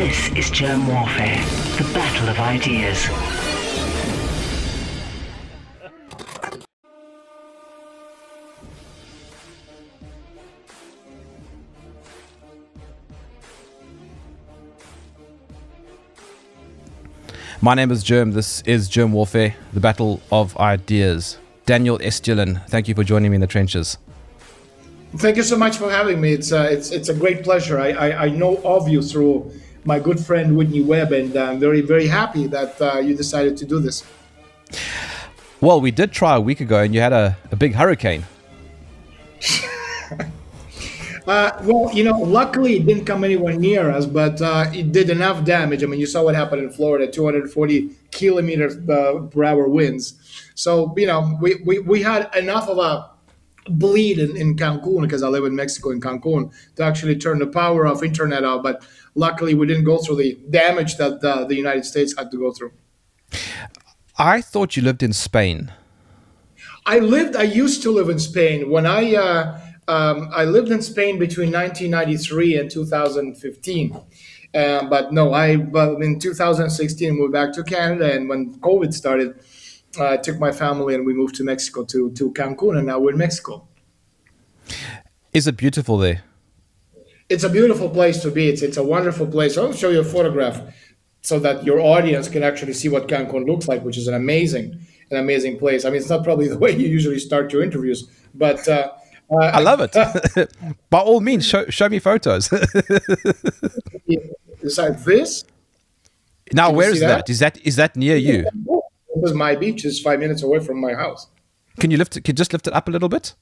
This is Jerm Warfare, the battle of ideas. My name is Jerm. This is Jerm Warfare, the battle of ideas. Daniel Estulin, thank you for joining me in the trenches. Thank you so much for having me. It's uh, it's it's a great pleasure. I, I, I know of you through my good friend Whitney Webb, and I'm very very happy that uh, you decided to do this. Well, we did try a week ago, and you had a, a big hurricane. Uh, well, you know, luckily it didn't come anywhere near us, but uh, it did enough damage. I mean, you saw what happened in Florida 240 kilometers uh, per hour winds. So, you know, we, we, we had enough of a bleed in, in Cancun because I live in Mexico in Cancun to actually turn the power off, internet off. But luckily, we didn't go through the damage that uh, the United States had to go through. I thought you lived in Spain. I lived, I used to live in Spain. When I, uh, um, I lived in Spain between 1993 and 2015. Uh, but no, I but in 2016 moved back to Canada, and when COVID started, uh, I took my family and we moved to Mexico to to Cancun, and now we're in Mexico. Is it beautiful there? It's a beautiful place to be. It's it's a wonderful place. I'll show you a photograph so that your audience can actually see what Cancun looks like, which is an amazing an amazing place. I mean, it's not probably the way you usually start your interviews, but. Uh, uh, I love it. By all means, show, show me photos. it's like this. Now, Can where is that? that? Is that is that near you? This is my beach. It's five minutes away from my house. Can you lift it? Can you just lift it up a little bit?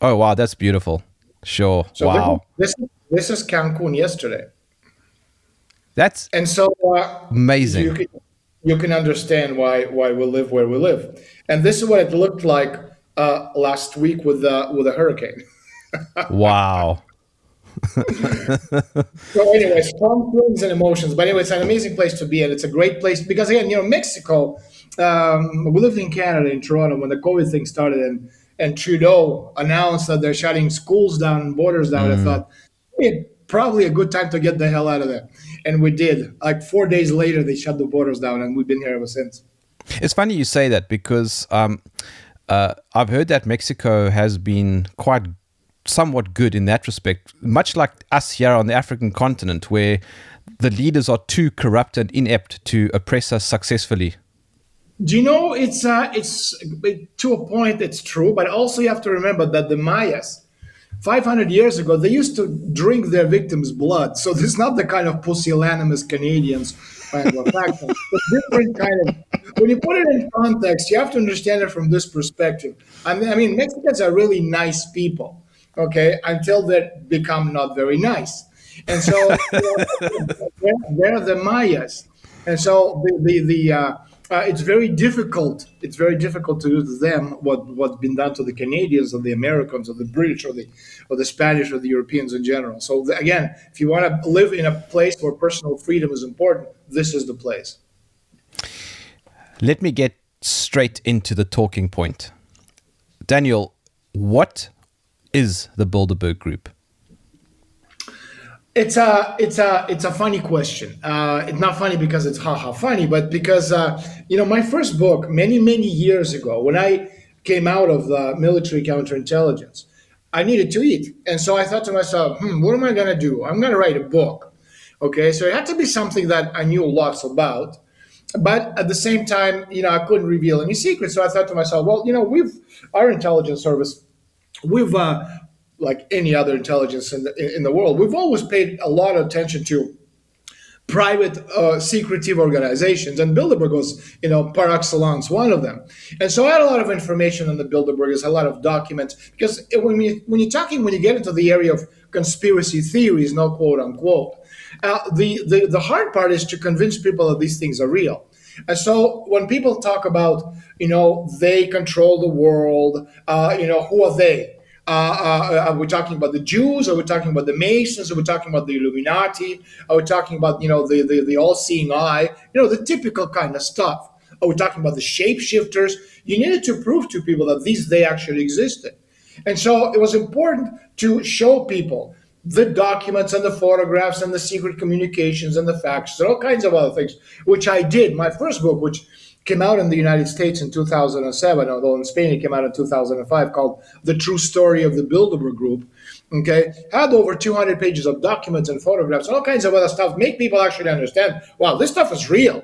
Oh wow, that's beautiful. Sure. So wow. This, this is Cancun yesterday. That's and so uh, amazing. You can, you can understand why why we live where we live, and this is what it looked like uh, last week with the with a hurricane. wow. so anyway, strong feelings and emotions. But anyway, it's an amazing place to be, and it's a great place because again, you know, Mexico. Um, we lived in Canada in Toronto when the COVID thing started, and and Trudeau announced that they're shutting schools down and borders down. Mm. I thought, hey, probably a good time to get the hell out of there, and we did. Like four days later, they shut the borders down, and we've been here ever since. It's funny you say that because um, uh, I've heard that Mexico has been quite somewhat good in that respect, much like us here on the African continent, where the leaders are too corrupt and inept to oppress us successfully. Do you know it's uh, it's to a point it's true, but also you have to remember that the Mayas, 500 years ago, they used to drink their victims' blood. So this is not the kind of pusillanimous Canadians different kind of. When you put it in context, you have to understand it from this perspective. I mean, I mean, Mexicans are really nice people, okay, until they become not very nice, and so they're, they're, the Mayas, and so the the, the uh, uh, it's very difficult. It's very difficult to do to them what what's been done to the Canadians or the Americans or the British or the or the Spanish or the Europeans in general. So the, again, if you want to live in a place where personal freedom is important, this is the place. Let me get straight into the talking point, Daniel. What is the Bilderberg Group? It's a it's a it's a funny question. Uh, it's not funny because it's haha funny, but because uh, you know my first book many many years ago when I came out of the military counterintelligence, I needed to eat, and so I thought to myself, hmm, what am I gonna do? I'm gonna write a book. Okay, so it had to be something that I knew lots about, but at the same time, you know, I couldn't reveal any secrets. So I thought to myself, well, you know, we've our intelligence service, we've uh, like any other intelligence in the, in the world, we've always paid a lot of attention to private uh, secretive organizations, and Bilderberg was, you know, par excellence one of them. And so I had a lot of information on the Bilderbergers, a lot of documents, because when you when you're talking, when you get into the area of conspiracy theories, no quote unquote, uh, the, the the hard part is to convince people that these things are real. And so when people talk about, you know, they control the world, uh, you know, who are they? Uh, uh, are we talking about the Jews? Are we talking about the Masons? Are we talking about the Illuminati? Are we talking about you know the the, the all-seeing eye? You know the typical kind of stuff. Are we talking about the shapeshifters? You needed to prove to people that these they actually existed, and so it was important to show people the documents and the photographs and the secret communications and the facts and all kinds of other things, which I did. My first book, which came out in the United States in 2007, although in Spain it came out in 2005, called The True Story of the Bilderberg Group, okay, had over 200 pages of documents and photographs and all kinds of other stuff, make people actually understand, wow, this stuff is real.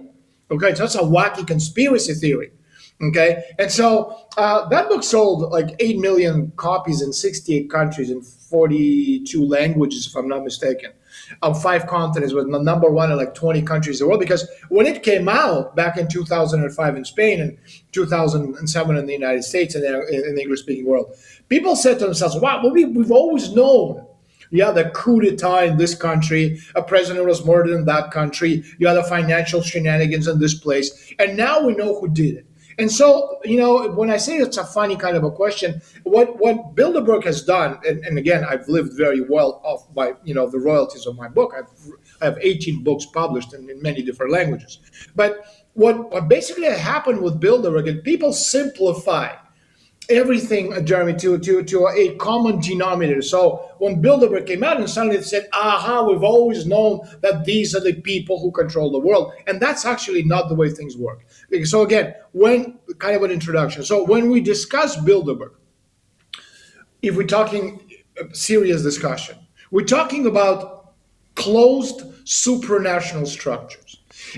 Okay, so that's a wacky conspiracy theory. Okay, and so uh, that book sold like 8 million copies in 68 countries in 42 languages, if I'm not mistaken, of five continents, was number one in like 20 countries in the world. Because when it came out back in 2005 in Spain and 2007 in the United States and in the English speaking world, people said to themselves, wow, well, we, we've always known yeah, the coup d'etat in this country, a president was murdered in that country, you had the financial shenanigans in this place, and now we know who did it. And so, you know, when I say it's a funny kind of a question, what what Bilderberg has done, and, and again, I've lived very well off by you know the royalties of my book. I've, I have 18 books published in, in many different languages. But what what basically happened with Bilderberg is people simplify everything, Jeremy, to, to, to a common denominator. So when Bilderberg came out and suddenly said, aha, we've always known that these are the people who control the world. And that's actually not the way things work. So again, when kind of an introduction. So when we discuss Bilderberg, if we're talking uh, serious discussion, we're talking about closed supranational structures.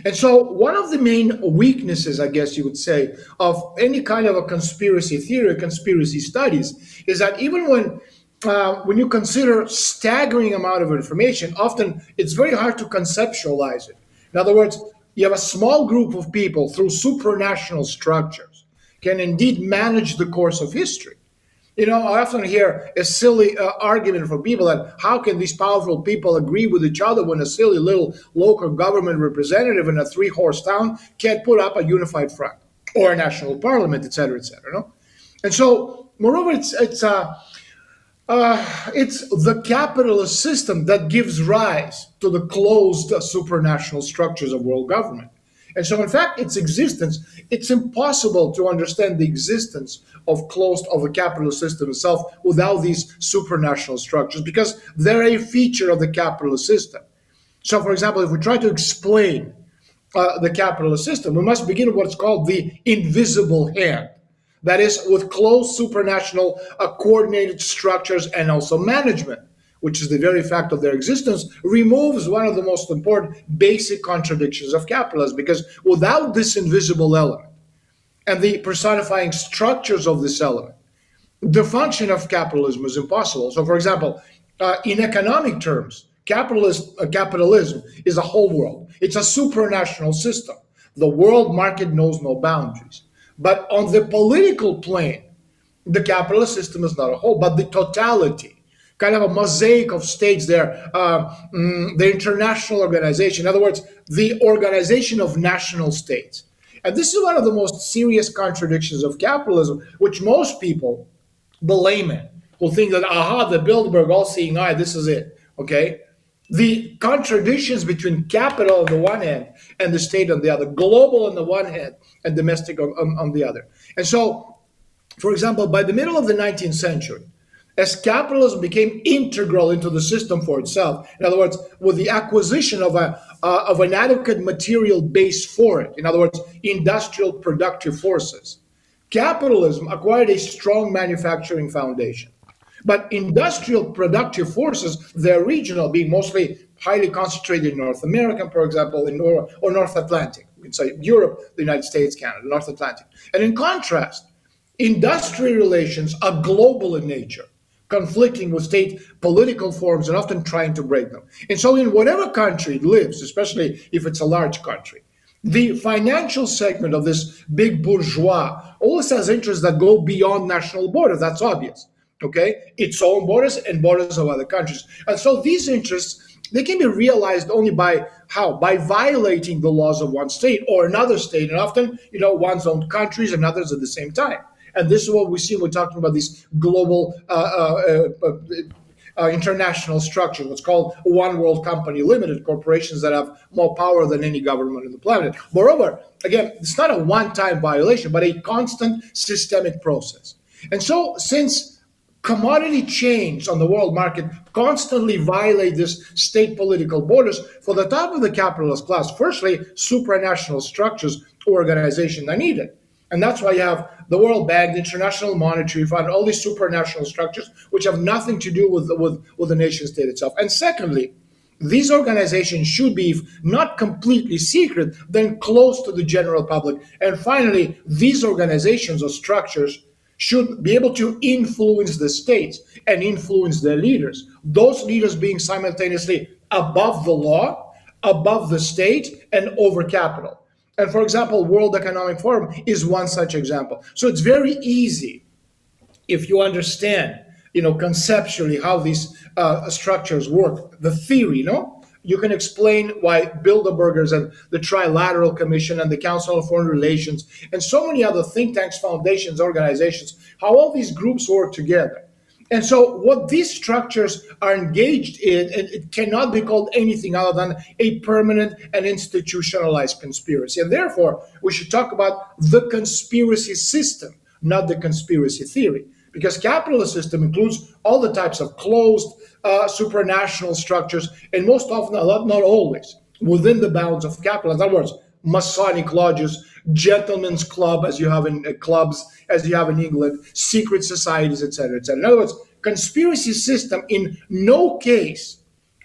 And so, one of the main weaknesses, I guess you would say, of any kind of a conspiracy theory, conspiracy studies, is that even when uh, when you consider staggering amount of information, often it's very hard to conceptualize it. In other words, you have a small group of people through supranational structures can indeed manage the course of history. You know, I often hear a silly uh, argument from people that how can these powerful people agree with each other when a silly little local government representative in a three horse town can't put up a unified front or a national parliament, et cetera, et cetera. No? And so, moreover, it's it's uh, uh, it's the capitalist system that gives rise to the closed supranational structures of world government. And so, in fact, its existence, it's impossible to understand the existence of closed of the capitalist system itself without these supranational structures because they're a feature of the capitalist system. So, for example, if we try to explain uh, the capitalist system, we must begin with what's called the invisible hand. That is, with closed supranational uh, coordinated structures and also management, which is the very fact of their existence, removes one of the most important basic contradictions of capitalism. Because without this invisible element, and the personifying structures of this element, the function of capitalism is impossible. So, for example, uh, in economic terms, capitalist, uh, capitalism is a whole world. It's a supranational system. The world market knows no boundaries. But on the political plane, the capitalist system is not a whole, but the totality, kind of a mosaic of states there, uh, mm, the international organization. In other words, the organization of national states. And this is one of the most serious contradictions of capitalism, which most people, the layman, will think that, aha, the Bilderberg all seeing eye, this is it. Okay? The contradictions between capital on the one hand and the state on the other, global on the one hand and domestic on, on, on the other. And so, for example, by the middle of the 19th century, as capitalism became integral into the system for itself, in other words, with the acquisition of, a, uh, of an adequate material base for it, in other words, industrial productive forces, capitalism acquired a strong manufacturing foundation. But industrial productive forces, they're regional, being mostly highly concentrated in North America, for example, in North, or North Atlantic. We can say Europe, the United States, Canada, North Atlantic. And in contrast, industrial relations are global in nature conflicting with state political forms and often trying to break them. And so, in whatever country it lives, especially if it's a large country, the financial segment of this big bourgeois always has interests that go beyond national borders. That's obvious. Okay, its own borders and borders of other countries. And so, these interests they can be realized only by how by violating the laws of one state or another state, and often you know one's own countries and others at the same time. And this is what we see when we're talking about these global uh, uh, uh, uh, international structure, what's called One World Company Limited, corporations that have more power than any government on the planet. Moreover, again, it's not a one time violation, but a constant systemic process. And so, since commodity chains on the world market constantly violate these state political borders for the top of the capitalist class. Firstly, supranational structures, organization are needed. And that's why you have the World Bank, the International Monetary Fund, all these supranational structures, which have nothing to do with, with, with the nation state itself. And secondly, these organizations should be, if not completely secret, then close to the general public. And finally, these organizations or structures should be able to influence the states and influence their leaders. Those leaders being simultaneously above the law, above the state, and over capital. And for example, World Economic Forum is one such example. So it's very easy if you understand, you know, conceptually how these uh, structures work, the theory, no? You can explain why Bilderbergers and the Trilateral Commission and the Council of Foreign Relations and so many other think tanks, foundations, organizations, how all these groups work together. And so, what these structures are engaged in, it cannot be called anything other than a permanent and institutionalized conspiracy. And therefore, we should talk about the conspiracy system, not the conspiracy theory, because capitalist system includes all the types of closed uh, supranational structures, and most often, not always, within the bounds of capital. In other words, Masonic lodges, gentlemen's club, as you have in uh, clubs, as you have in England, secret societies, etc., etc. In other words, conspiracy system in no case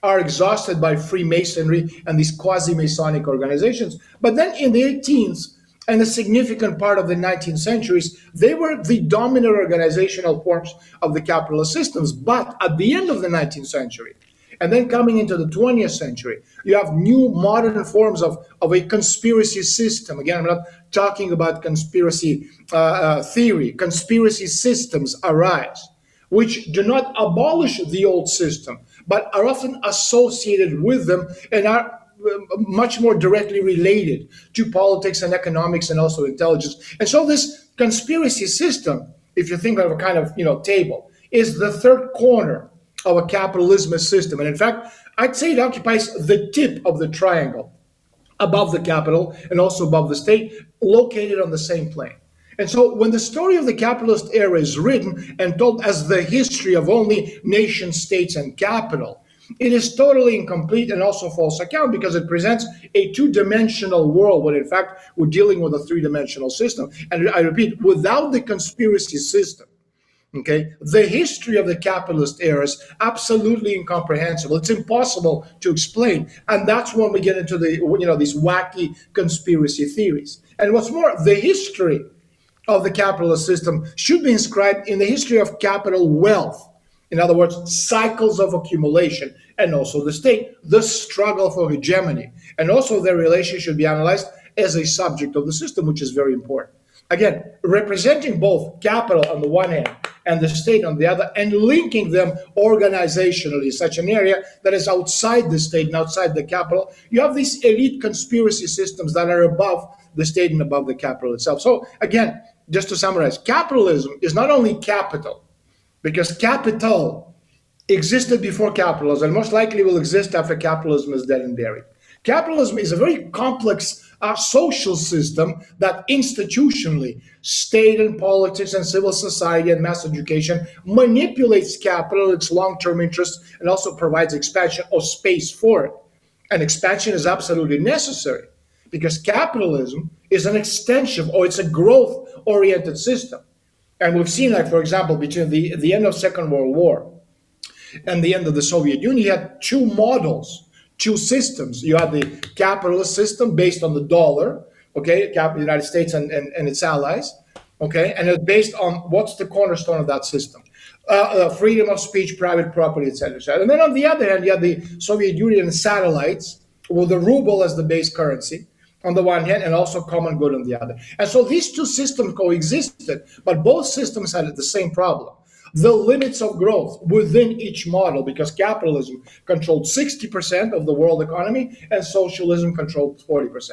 are exhausted by Freemasonry and these quasi-Masonic organizations. But then in the 18th and a significant part of the 19th centuries, they were the dominant organizational forms of the capitalist systems. But at the end of the 19th century, and then coming into the 20th century, you have new modern forms of, of a conspiracy system. Again, I'm not talking about conspiracy uh, uh, theory. Conspiracy systems arise, which do not abolish the old system, but are often associated with them and are uh, much more directly related to politics and economics and also intelligence. And so this conspiracy system, if you think of a kind of you know table, is the third corner of a capitalism system. And in fact, I'd say it occupies the tip of the triangle above the capital and also above the state, located on the same plane. And so when the story of the capitalist era is written and told as the history of only nation states and capital, it is totally incomplete and also false account because it presents a two-dimensional world when in fact we're dealing with a three-dimensional system. And I repeat, without the conspiracy system, Okay, the history of the capitalist era is absolutely incomprehensible. It's impossible to explain, and that's when we get into the you know these wacky conspiracy theories. And what's more, the history of the capitalist system should be inscribed in the history of capital wealth. In other words, cycles of accumulation, and also the state, the struggle for hegemony, and also their relation should be analyzed as a subject of the system, which is very important. Again, representing both capital on the one hand and the state on the other, and linking them organizationally, such an area that is outside the state and outside the capital. You have these elite conspiracy systems that are above the state and above the capital itself. So, again, just to summarize, capitalism is not only capital, because capital existed before capitalism and most likely will exist after capitalism is dead and buried. Capitalism is a very complex uh, social system that institutionally, state and politics and civil society and mass education manipulates capital, its long term interests, and also provides expansion of space for it. And expansion is absolutely necessary because capitalism is an extension or it's a growth oriented system. And we've seen, like, for example, between the, the end of Second World War and the end of the Soviet Union, you had two models two systems. You have the capitalist system based on the dollar, okay, the United States and, and, and its allies, okay, and it's based on what's the cornerstone of that system. Uh, uh, freedom of speech, private property, etc. Et and then on the other hand, you have the Soviet Union satellites with the ruble as the base currency on the one hand, and also common good on the other. And so these two systems coexisted, but both systems had the same problem the limits of growth within each model because capitalism controlled 60% of the world economy and socialism controlled 40%.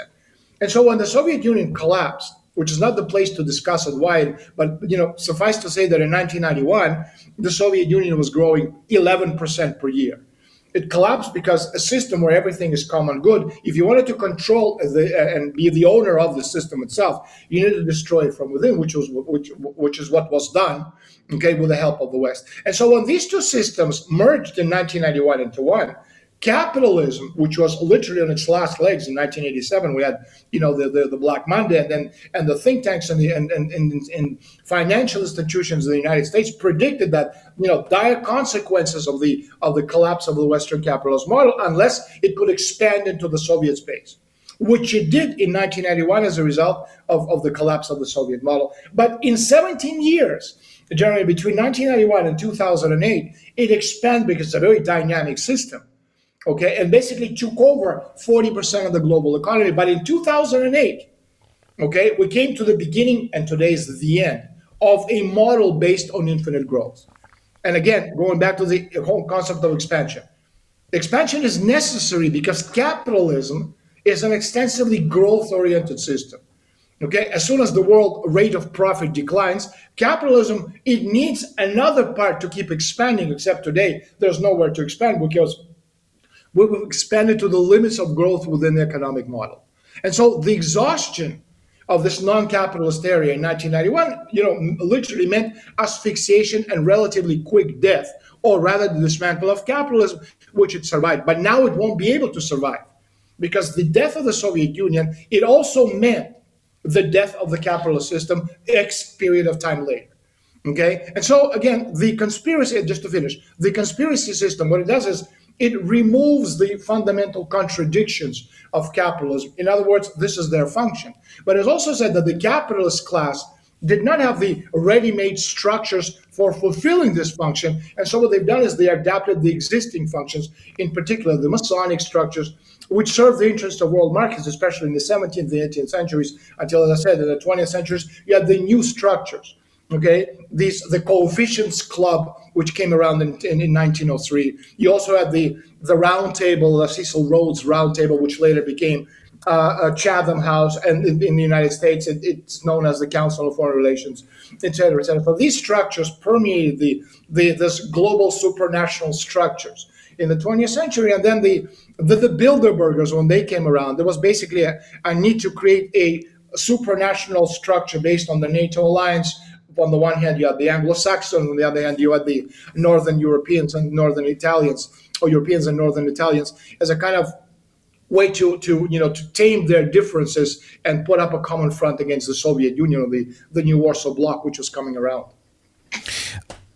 And so when the Soviet Union collapsed, which is not the place to discuss it wide, but you know, suffice to say that in 1991, the Soviet Union was growing 11% per year. It collapsed because a system where everything is common good, if you wanted to control the, uh, and be the owner of the system itself, you needed to destroy it from within, which was which, which is what was done, okay, with the help of the West. And so when these two systems merged in 1991 into one, capitalism, which was literally on its last legs in 1987, we had you know the the, the Black Monday, and then and the think tanks and the and, and, and, and financial institutions in the United States predicted that you know dire consequences of the of the collapse of the Western capitalist model unless it could expand into the Soviet space. Which it did in 1991 as a result of, of the collapse of the Soviet model. But in 17 years, generally between 1991 and 2008, it expanded because it's a very dynamic system okay, and basically took over 40% of the global economy. But in 2008, okay, we came to the beginning, and today is the end of a model based on infinite growth. And again, going back to the whole concept of expansion, expansion is necessary because capitalism is an extensively growth oriented system. Okay, as soon as the world rate of profit declines, capitalism it needs another part to keep expanding. Except today, there's nowhere to expand because we've expanded to the limits of growth within the economic model. And so the exhaustion of this non-capitalist area in 1991, you know, literally meant asphyxiation and relatively quick death, or rather the dismantling of capitalism, which it survived. But now it won't be able to survive because the death of the Soviet Union, it also meant the death of the capitalist system X period of time later. Okay, and so again, the conspiracy, just to finish, the conspiracy system, what it does is it removes the fundamental contradictions of capitalism. In other words, this is their function. But it's also said that the capitalist class did not have the ready made structures for fulfilling this function. And so what they've done is they adapted the existing functions, in particular the Masonic structures, which served the interests of world markets, especially in the 17th and 18th centuries, until, as I said, in the 20th centuries, you had the new structures okay these the coefficients club which came around in, in, in 1903 you also had the the round table the cecil rhodes round table which later became uh, chatham house and in, in the united states it, it's known as the council of foreign relations et cetera et cetera. So these structures permeated the, the this global supranational structures in the 20th century and then the the, the bilderbergers when they came around there was basically a, a need to create a supranational structure based on the nato alliance on the one hand, you had the Anglo-Saxons, on the other hand, you had the Northern Europeans and Northern Italians, or Europeans and Northern Italians, as a kind of way to, to you know to tame their differences and put up a common front against the Soviet Union or the, the new Warsaw Bloc, which was coming around.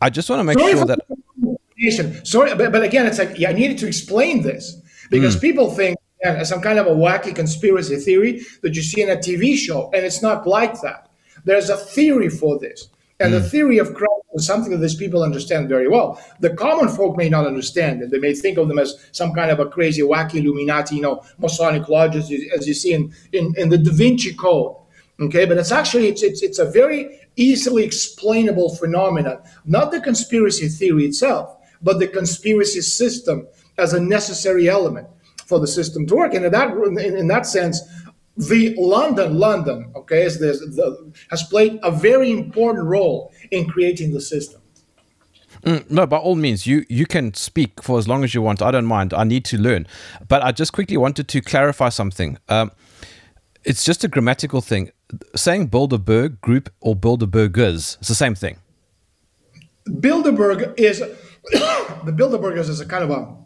I just want to make Sorry sure that. Sorry, but, but again, it's like yeah, I needed to explain this because mm. people think yeah, some kind of a wacky conspiracy theory that you see in a TV show, and it's not like that. There's a theory for this. And mm. the hmm. theory of Christ is something that these people understand very well. The common folk may not understand it. They may think of them as some kind of a crazy, wacky Illuminati, you know, Masonic lodges, as you see in, in, in the Da Vinci Code. Okay, but it's actually it's, it's it's a very easily explainable phenomenon. Not the conspiracy theory itself, but the conspiracy system as a necessary element for the system to work. And in that in, in that sense, the London, London, okay, is this, the, has played a very important role in creating the system. Mm, no, by all means, you you can speak for as long as you want. I don't mind. I need to learn, but I just quickly wanted to clarify something. Um, it's just a grammatical thing. Saying Bilderberg Group or Bilderbergers, it's the same thing. Bilderberg is the Bilderbergers is a kind of a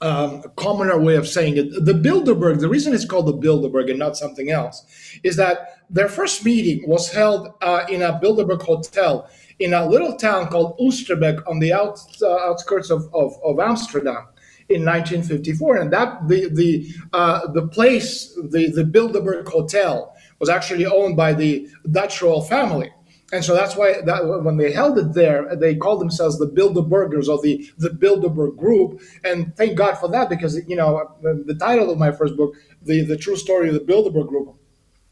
um, commoner way of saying it. The Bilderberg, the reason it's called the Bilderberg and not something else, is that their first meeting was held uh, in a Bilderberg hotel in a little town called Oosterbeek on the out, uh, outskirts of, of, of, Amsterdam in 1954. And that the the uh, the place, the, the Bilderberg Hotel, was actually owned by the Dutch royal family and so that's why that when they held it there, they called themselves the Bilderbergers or the the Bilderberg Group. And thank God for that because you know the, the title of my first book, the the true story of the Bilderberg Group,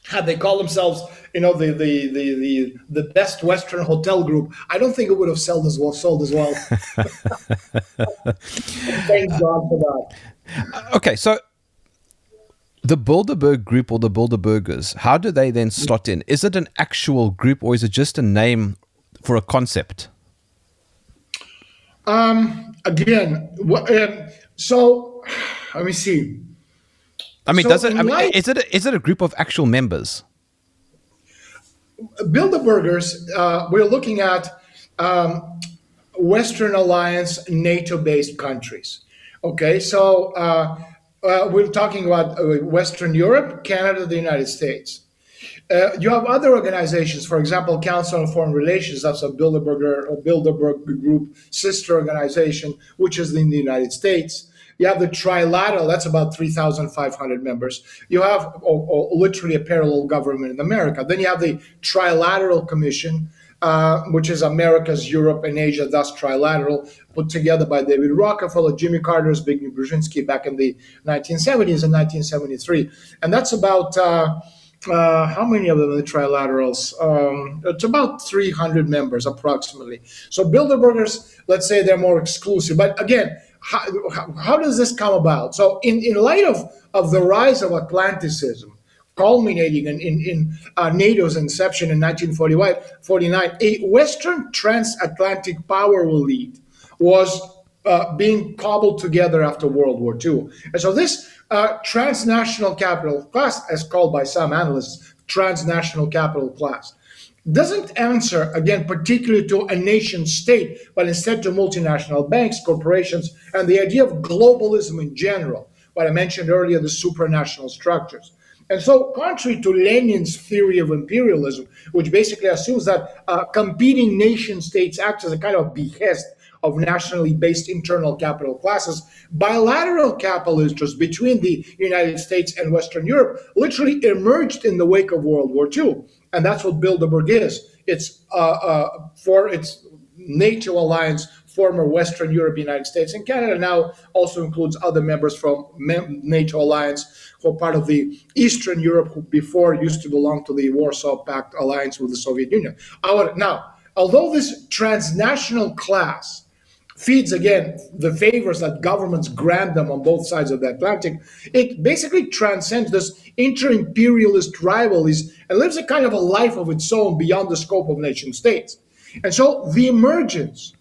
had they called themselves, you know, the the the the, the best Western hotel group, I don't think it would have sold as well. Sold as well. Thank God for that. Okay, so the Bilderberg group or the Bilderbergers, how do they then slot in? Is it an actual group or is it just a name for a concept? Um, again, what, uh, So let me see. I mean, So does it? I mean, light- is it? A, is it a group of actual members? Bilderbergers, uh, we're looking at um, Western Alliance NATO based countries. Okay, so uh, uh, we're talking about uh, Western Europe, Canada, the United States. Uh, you have other organizations, for example, Council on Foreign Relations, that's a Bilderberger, Bilderberg Group sister organization, which is in the United States. You have the Trilateral, that's about 3,500 members. You have or literally a parallel government in America. Then you have the Trilateral Commission, uh, which is America's Europe and Asia, thus trilateral, put together by David Rockefeller, Jimmy Carter, Zbigniew Brzezinski back in the 1970s and 1973. And that's about uh, uh, how many of them are the trilaterals? Um, it's about 300 members approximately. So Bilderbergers, let's say they're more exclusive. But again, how, how, how does this come about? So in, in light of, of the rise of Atlanticism, culminating in, in, in uh, NATO's inception in 1949, a Western transatlantic power elite was uh, being cobbled together after World War II. And so this uh, transnational capital class, as called by some analysts, transnational capital class, doesn't answer, again, particularly to a nation state, but instead to multinational banks, corporations, and the idea of globalism in general, what I mentioned earlier, the supranational structures. And so, contrary to Lenin's theory of imperialism, which basically assumes that uh, competing nation states act as a kind of behest of nationally based internal capital classes, bilateral capital interests between the United States and Western Europe literally emerged in the wake of World War II. And that's what Bilderberg is. It's uh, uh, for its NATO alliance, former Western Europe, United States, and Canada now also includes other members from NATO alliance who are part of the Eastern Europe, who before used to belong to the Warsaw Pact alliance with the Soviet Union. Our, now, although this transnational class feeds again the favors that governments grant them on both sides of the Atlantic, it basically transcends this inter-imperialist rivalries and lives a kind of a life of its own beyond the scope of nation states. And so the emergence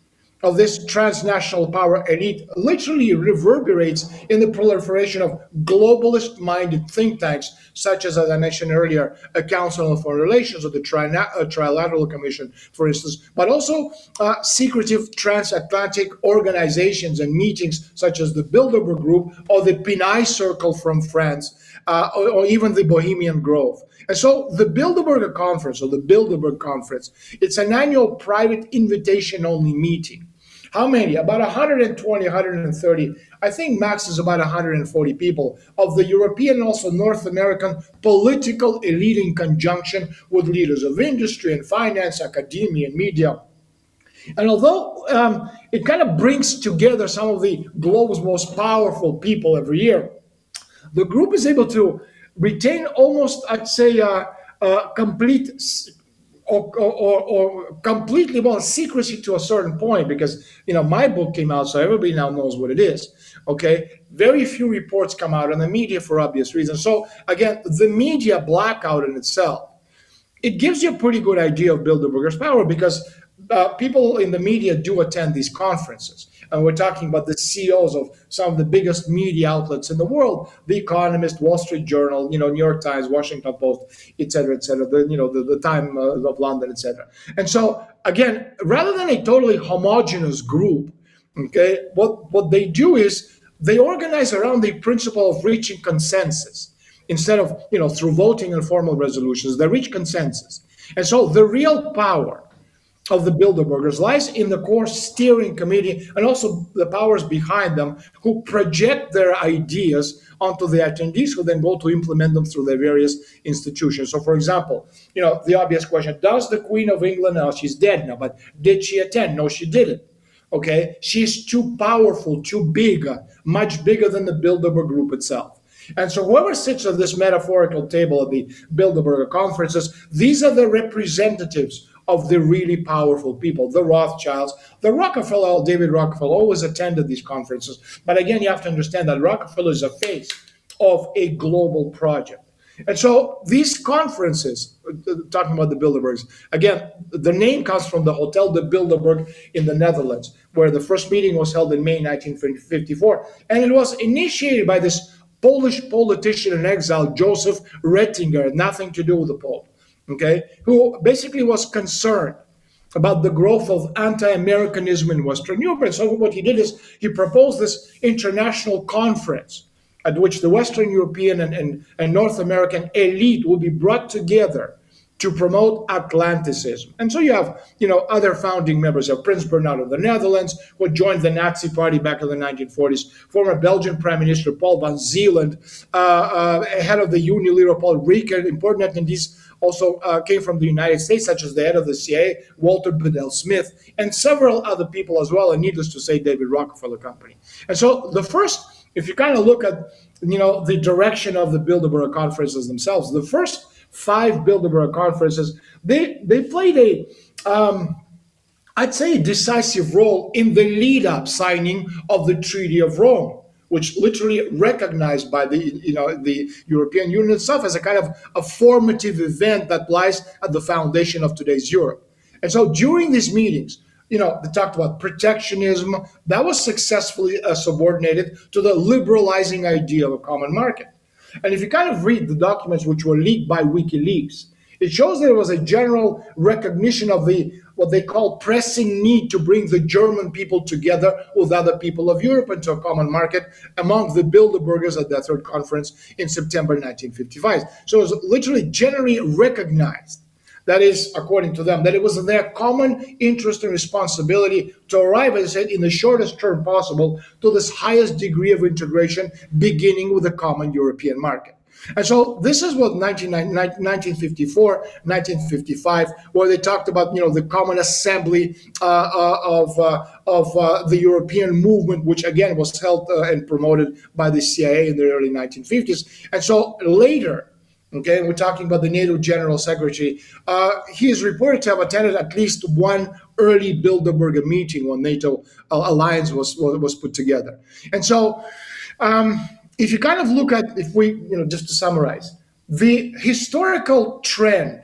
of this transnational power elite literally reverberates in the proliferation of globalist minded think tanks, such as, as I mentioned earlier, a Council on Foreign Relations or the Trina- uh, Trilateral Commission, for instance, but also uh, secretive transatlantic organizations and meetings, such as the Bilderberg Group or the Pinay Circle from France, uh, or, or even the Bohemian Grove. And so the Bilderberg Conference or the Bilderberg Conference, it's an annual private invitation only meeting. How many? About 120, 130. I think max is about 140 people of the European, also North American political elite in conjunction with leaders of industry and finance, academia, and media. And although um, it kind of brings together some of the globe's most powerful people every year, the group is able to retain almost, I'd say, uh, uh, complete or, or, or, completely well secrecy to a certain point because you know my book came out so everybody now knows what it is okay? Very few reports come out in the media for obvious reasons. So again the media blackout in itself it gives you a pretty good idea of bilderberger's power because uh, people in the media do attend these conferences and we're talking about the CEOs of some of the biggest media outlets in the world: The Economist, Wall Street Journal, you know, New York Times, Washington Post, et cetera, et cetera. The you know the, the Time uh, of London, et cetera. And so again, rather than a totally homogenous group, okay, what what they do is they organize around the principle of reaching consensus instead of you know through voting and formal resolutions. They reach consensus, and so the real power of the Bilderbergers lies in the core steering committee and also the powers behind them who project their ideas onto the attendees who then go to implement them through their various institutions. So, for example, you know, the obvious question, does the Queen of England, now she's dead now, but did she attend? No, she didn't. Okay, she's too powerful, too big, uh, much bigger than the Bilderberg group itself. And so, whoever sits at this metaphorical table at the Bilderberger conferences, these are the representatives of the really powerful people, the Rothschilds, the Rockefeller, David Rockefeller always attended these conferences. But again, you have to understand that Rockefeller is a face of a global project. And so these conferences, uh, talking about the Bilderbergs, again, the name comes from the Hotel de Bilderberg in the Netherlands, where the first meeting was held in May 1954. And it was initiated by this Polish politician in exile, Joseph Ratzinger, nothing to do with the Pope, okay, who basically was concerned about the growth of anti-Americanism in Western Europe. And so what he did is he proposed this international conference at which the Western European and, and, and North American elite will be brought together to promote Atlanticism. And so you have, you know, other founding members of Prince Bernhard of the Netherlands, who joined the Nazi Party back in the 1940s, former Belgian Prime Minister Paul van Zeeland, uh, uh, head of the Unilever Paul Ricard, important attendees also uh, came from the United States, such as the head of the CIA, Walter Bedell Smith, and several other people as well, and needless to say, David Rockefeller Company. And so the first if you kind of look at you know the direction of the Bilderberg conferences themselves, the first five Bilderberg conferences they they played a um, I'd say a decisive role in the lead up signing of the Treaty of Rome which literally recognized by the you know the European Union itself as a kind of a formative event that lies at the foundation of today's Europe. And so during these meetings, you know, they talked about protectionism. That was successfully uh, subordinated to the liberalizing idea of a common market. And if you kind of read the documents which were leaked by WikiLeaks, it shows that there was a general recognition of the what they call pressing need to bring the German people together with other people of Europe into a common market among the Bilderbergers at that third conference in September 1955. So it was literally generally recognized that is, according to them, that it was their common interest and responsibility to arrive, as I said, in the shortest term possible to this highest degree of integration, beginning with a common European market. And so this is what 1954, 1955, where they talked about, you know, the common assembly uh, uh, of, uh, of uh, the European movement, which again was held uh, and promoted by the CIA in the early 1950s. And so later, Okay, we're talking about the NATO General Secretary. Uh, he is reported to have attended at least one early Bilderberg meeting when NATO alliance was, was, was put together. And so, um, if you kind of look at, if we, you know, just to summarize, the historical trend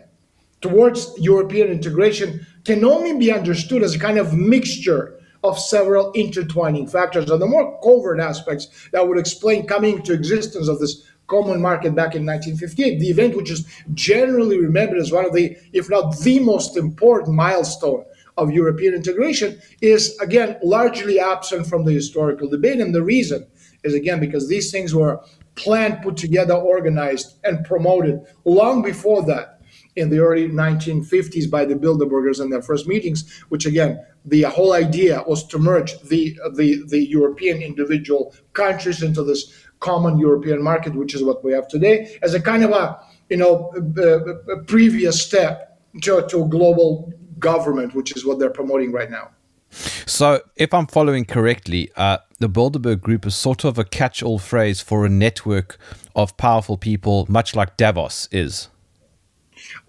towards European integration can only be understood as a kind of mixture of several intertwining factors. And the more covert aspects that would explain coming to existence of this common market back in 1958, the event which is generally remembered as one of the, if not the most important milestone of European integration, is again largely absent from the historical debate. And the reason is again because these things were planned, put together, organized, and promoted long before that in the early 1950s by the Bilderbergers in their first meetings, which again, the whole idea was to merge the, the, the European individual countries into this common European market, which is what we have today, as a kind of a you know a, a previous step to, to global government, which is what they're promoting right now. So, if I'm following correctly, uh, the Bilderberg Group is sort of a catch-all phrase for a network of powerful people, much like Davos is.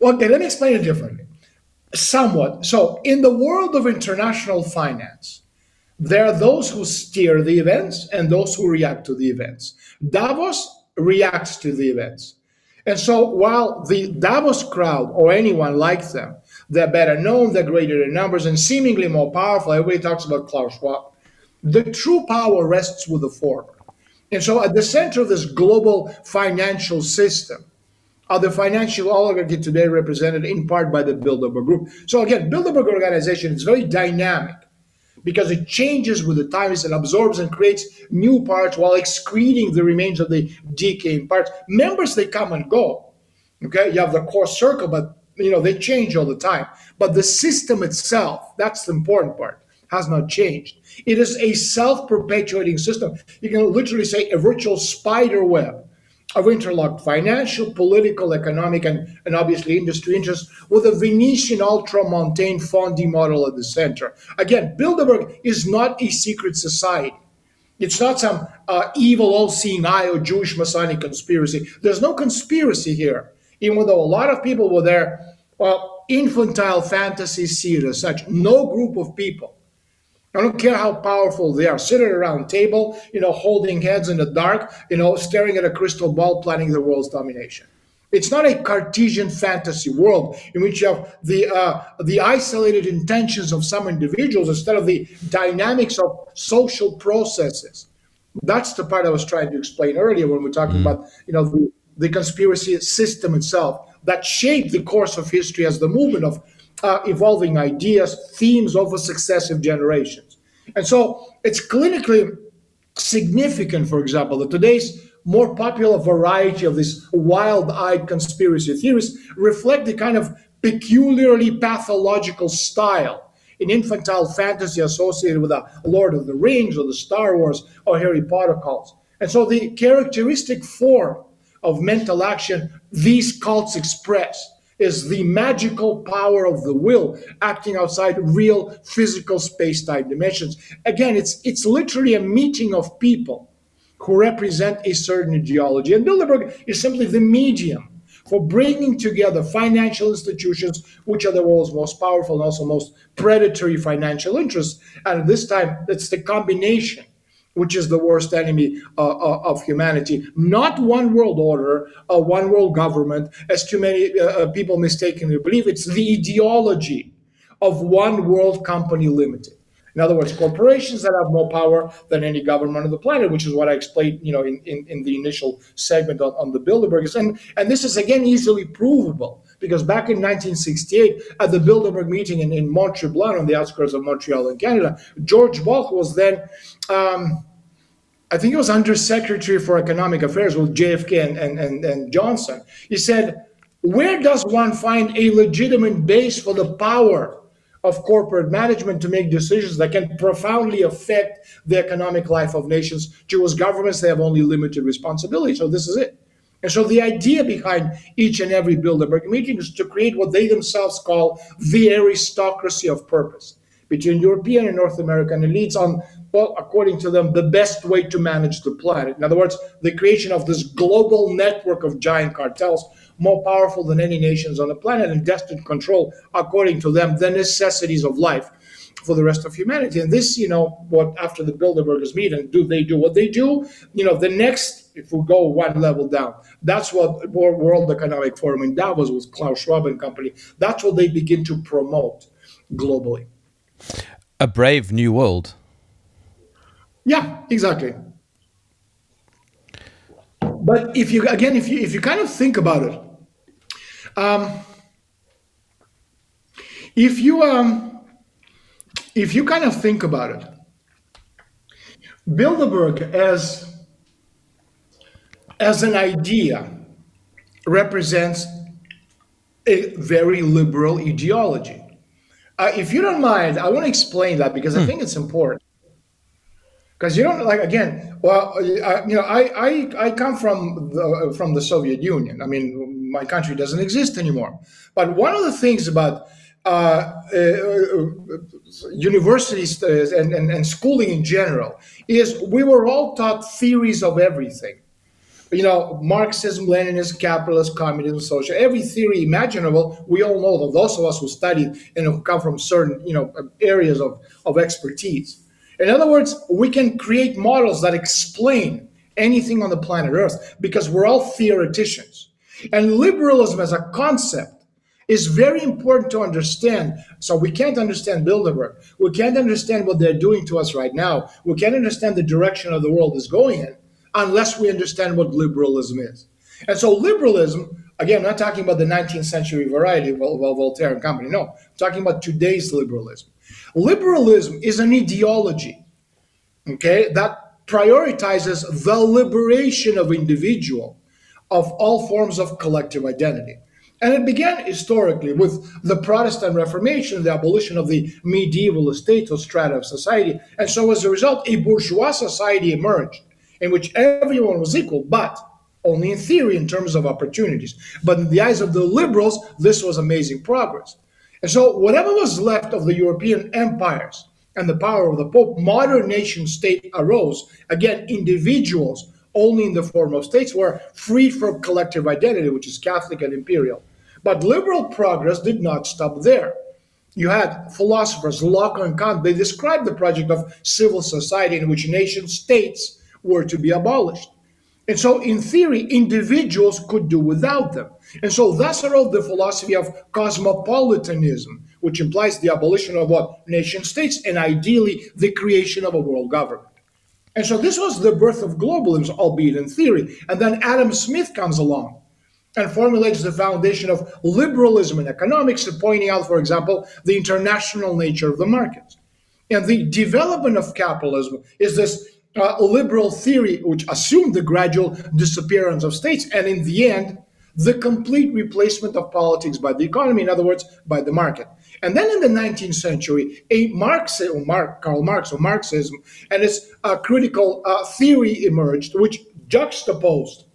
Okay, let me explain it differently. Somewhat. So, in the world of international finance, there are those who steer the events and those who react to the events. Davos reacts to the events. And so while the Davos crowd or anyone like them, they're better known, they're greater in numbers, and seemingly more powerful, everybody talks about Klaus Schwab. The true power rests with the former. And so at the center of this global financial system are the financial oligarchy today represented in part by the Bilderberg Group. So again, Bilderberg organization is very dynamic because it changes with the times and absorbs and creates new parts while excreting the remains of the decaying parts. Members they come and go. Okay, you have the core circle, but you know they change all the time. But the system itself, that's the important part, has not changed. It is a self-perpetuating system. You can literally say a virtual spider web of interlocked financial, political, economic, and, and obviously industry interests with a Venetian ultramontane Fondi model at the center. Again, Bilderberg is not a secret society. It's not some uh, evil, all-seeing eye or Jewish Masonic conspiracy. There's no conspiracy here, even though a lot of people were there. Well, infantile fantasies see it as such. No group of people I don't care how powerful they are, sitting around table, you know, holding heads in the dark, you know, staring at a crystal ball, planning the world's domination. It's not a Cartesian fantasy world in which you have the uh, the isolated intentions of some individuals instead of the dynamics of social processes. That's the part I was trying to explain earlier when we are talking mm. about you know the, the conspiracy system itself that shaped the course of history as the movement of uh, evolving ideas, themes over successive generations. And so it's clinically significant, for example, that today's more popular variety of these wild-eyed conspiracy theories reflect the kind of peculiarly pathological style in infantile fantasy associated with the Lord of the Rings or the Star Wars or Harry Potter cults. And so the characteristic form of mental action these cults express is the magical power of the will acting outside real physical space-time dimensions. Again, it's it's literally a meeting of people who represent a certain ideology. And Bilderberg is simply the medium for bringing together financial institutions, which are the world's most powerful and also most predatory financial interests. And this time, it's the combination which is the worst enemy uh, uh, of humanity. Not one world order, a one world government, as too many uh, uh, people mistakenly believe. It's the ideology of one world company limited. In other words, corporations that have more power than any government on the planet, which is what I explained, you know, in, in, in the initial segment on, on the Bilderbergers. And, and this is again easily provable because back in 1968, at the Bilderberg meeting in, in Mont-Tremblant on the outskirts of Montreal in Canada, George Ball was then um, I think it was Undersecretary for Economic Affairs with JFK and, and, and, and Johnson. He said, Where does one find a legitimate base for the power of corporate management to make decisions that can profoundly affect the economic life of nations? Jewish governments, they have only limited responsibility. So this is it. And so the idea behind each and every Bilderberg meeting is to create what they themselves call the aristocracy of purpose between European and North American elites on well, according to them, the best way to manage the planet. In other words, the creation of this global network of giant cartels, more powerful than any nations on the planet and destined to control, according to them, the necessities of life for the rest of humanity. And this, you know, what after the Bilderbergers meet and do they do what they do? You know, the next, if we go one level down, that's what World Economic Forum in Davos with Klaus Schwab and company, that's what they begin to promote globally. A brave new world. Yeah, exactly. But if you again, if you if you kind of think about it, um, if you um, if you kind of think about it, Bilderberg as as an idea represents a very liberal ideology. Uh, if you don't mind, I want to explain that because I hmm. think it's important because you don't like again. Well, uh, you know, I, I I come from the from the Soviet Union. I mean, my country doesn't exist anymore. But one of the things about Uh, uh, uh, universities uh, and, and, and schooling in general is we were all taught theories of everything. You know, Marxism, Leninism, capitalism, communism, social, every theory imaginable, we all know them. Those of us who studied and who come from certain, you know, areas of, of expertise. In other words, we can create models that explain anything on the planet Earth because we're all theoreticians. And liberalism as a concept is very important to understand. So we can't understand Bilderberg. We can't understand what they're doing to us right now. We can't understand the direction of the world is going in unless we understand what liberalism is. And so liberalism, again, I'm not talking about the 19th century variety of Voltaire and company. No, I'm talking about today's liberalism. Liberalism is an ideology, okay, that prioritizes the liberation of individual of all forms of collective identity. And it began historically with the Protestant Reformation, the abolition of the medieval estate or strata of society. And so, as a result, a bourgeois society emerged in which everyone was equal, but only in theory in terms of opportunities. But in the eyes of the liberals, this was amazing progress. And so, whatever was left of the European empires and the power of the Pope, modern nation state arose. Again, individuals, only in the form of states, were freed from collective identity, which is Catholic and imperial. But liberal progress did not stop there. You had philosophers, Locke and Kant, they described the project of civil society in which nation states were to be abolished. And so, in theory, individuals could do without them. And so, thus arose the philosophy of cosmopolitanism, which implies the abolition of what? Nation states, and ideally the creation of a world government. And so, this was the birth of globalism, albeit in theory. And then Adam Smith comes along and formulates the foundation of liberalism in economics, pointing out, for example, the international nature of the markets. And the development of capitalism is this uh, liberal theory, which assumed the gradual disappearance of states, and in the end, the complete replacement of politics by the economy, in other words, by the market. And then in the 19th century, a Marx, or Karl Marx, or Marxism, and its uh, critical uh, theory emerged, which juxtaposed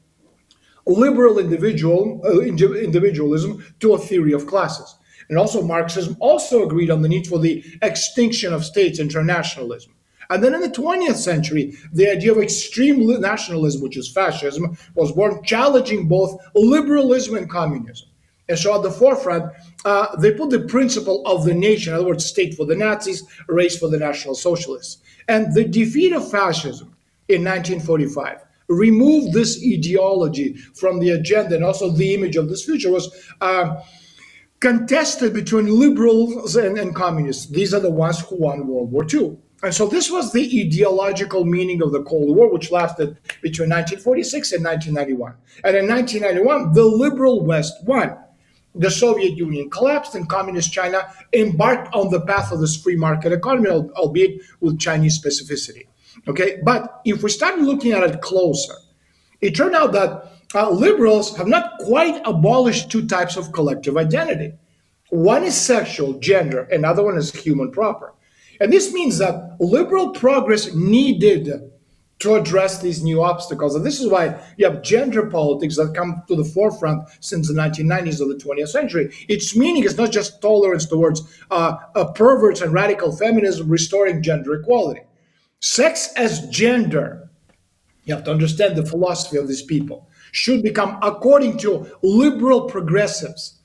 liberal individual uh, individualism to a theory of classes. And also Marxism also agreed on the need for the extinction of states internationalism. And then in the 20th century, the idea of extreme nationalism, which is fascism, was born, challenging both liberalism and communism. And so at the forefront, uh, they put the principle of the nation, in other words, state for the Nazis, race for the National Socialists. And the defeat of fascism in 1945 removed this ideology from the agenda and also the image of this future was uh, contested between liberals and, and communists. These are the ones who won World War II. And so this was the ideological meaning of the Cold War, which lasted between 1946 and 1991. And in 1991, the liberal West won. The Soviet Union collapsed, and Communist China embarked on the path of this free market economy, albeit with Chinese specificity. Okay, but if we start looking at it closer, it turned out that uh, liberals have not quite abolished two types of collective identity. One is sexual, gender, another one is human proper. And this means that liberal progress needed to address these new obstacles. And this is why you have gender politics that come to the forefront since the 1990s of the 20th century. Its meaning is not just tolerance towards uh, perverts and radical feminism restoring gender equality. Sex as gender, you have to understand the philosophy of these people, should become, according to liberal progressives,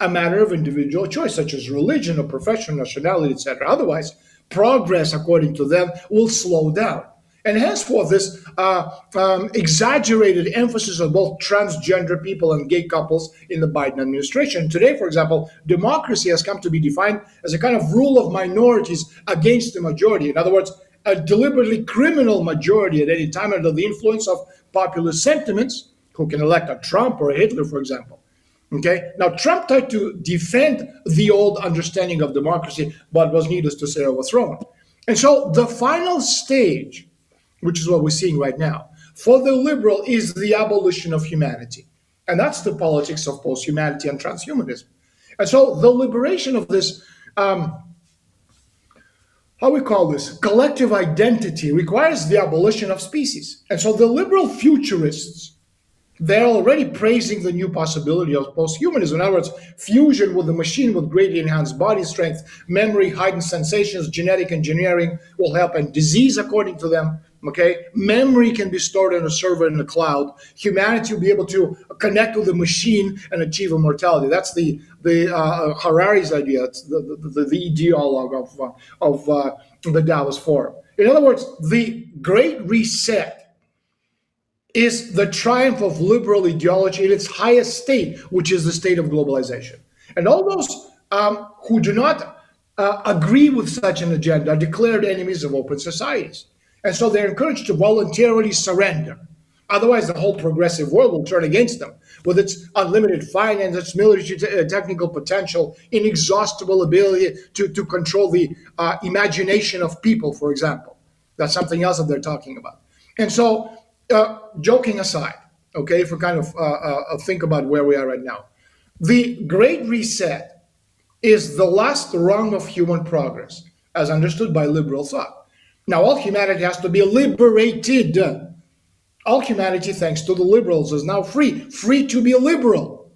a matter of individual choice, such as religion or profession, nationality, etc. Otherwise, progress, according to them, will slow down. And henceforth, this uh, um, exaggerated emphasis on both transgender people and gay couples in the Biden administration. Today, for example, democracy has come to be defined as a kind of rule of minorities against the majority. In other words, a deliberately criminal majority at any time under the influence of popular sentiments, who can elect a Trump or a Hitler, for example. Okay. Now, Trump tried to defend the old understanding of democracy, but was needless to say overthrown. And so, the final stage, which is what we're seeing right now, for the liberal is the abolition of humanity. And that's the politics of post humanity and transhumanism. And so, the liberation of this um, how we call this collective identity requires the abolition of species. And so the liberal futurists, they're already praising the new possibility of posthumanism. In other words, fusion with the machine with greatly enhanced body strength, memory, heightened sensations, genetic engineering will help, and disease, according to them, Okay, memory can be stored in a server in the cloud. Humanity will be able to connect with the machine and achieve immortality. That's the the uh, Harari's idea. It's the the, the, the ideologue of uh, of uh, the Davos Forum. In other words, the Great Reset is the triumph of liberal ideology in its highest state, which is the state of globalization. And all those um, who do not uh, agree with such an agenda are declared enemies of open societies. And so they're encouraged to voluntarily surrender. Otherwise, the whole progressive world will turn against them with its unlimited finance, its military t- uh, technical potential, inexhaustible ability to, to control the uh, imagination of people, for example. That's something else that they're talking about. And so, uh, joking aside, okay, if we kind of uh, uh, think about where we are right now, the Great Reset is the last rung of human progress, as understood by liberal thought. Now, all humanity has to be liberated. All humanity, thanks to the liberals, is now free, free to be liberal.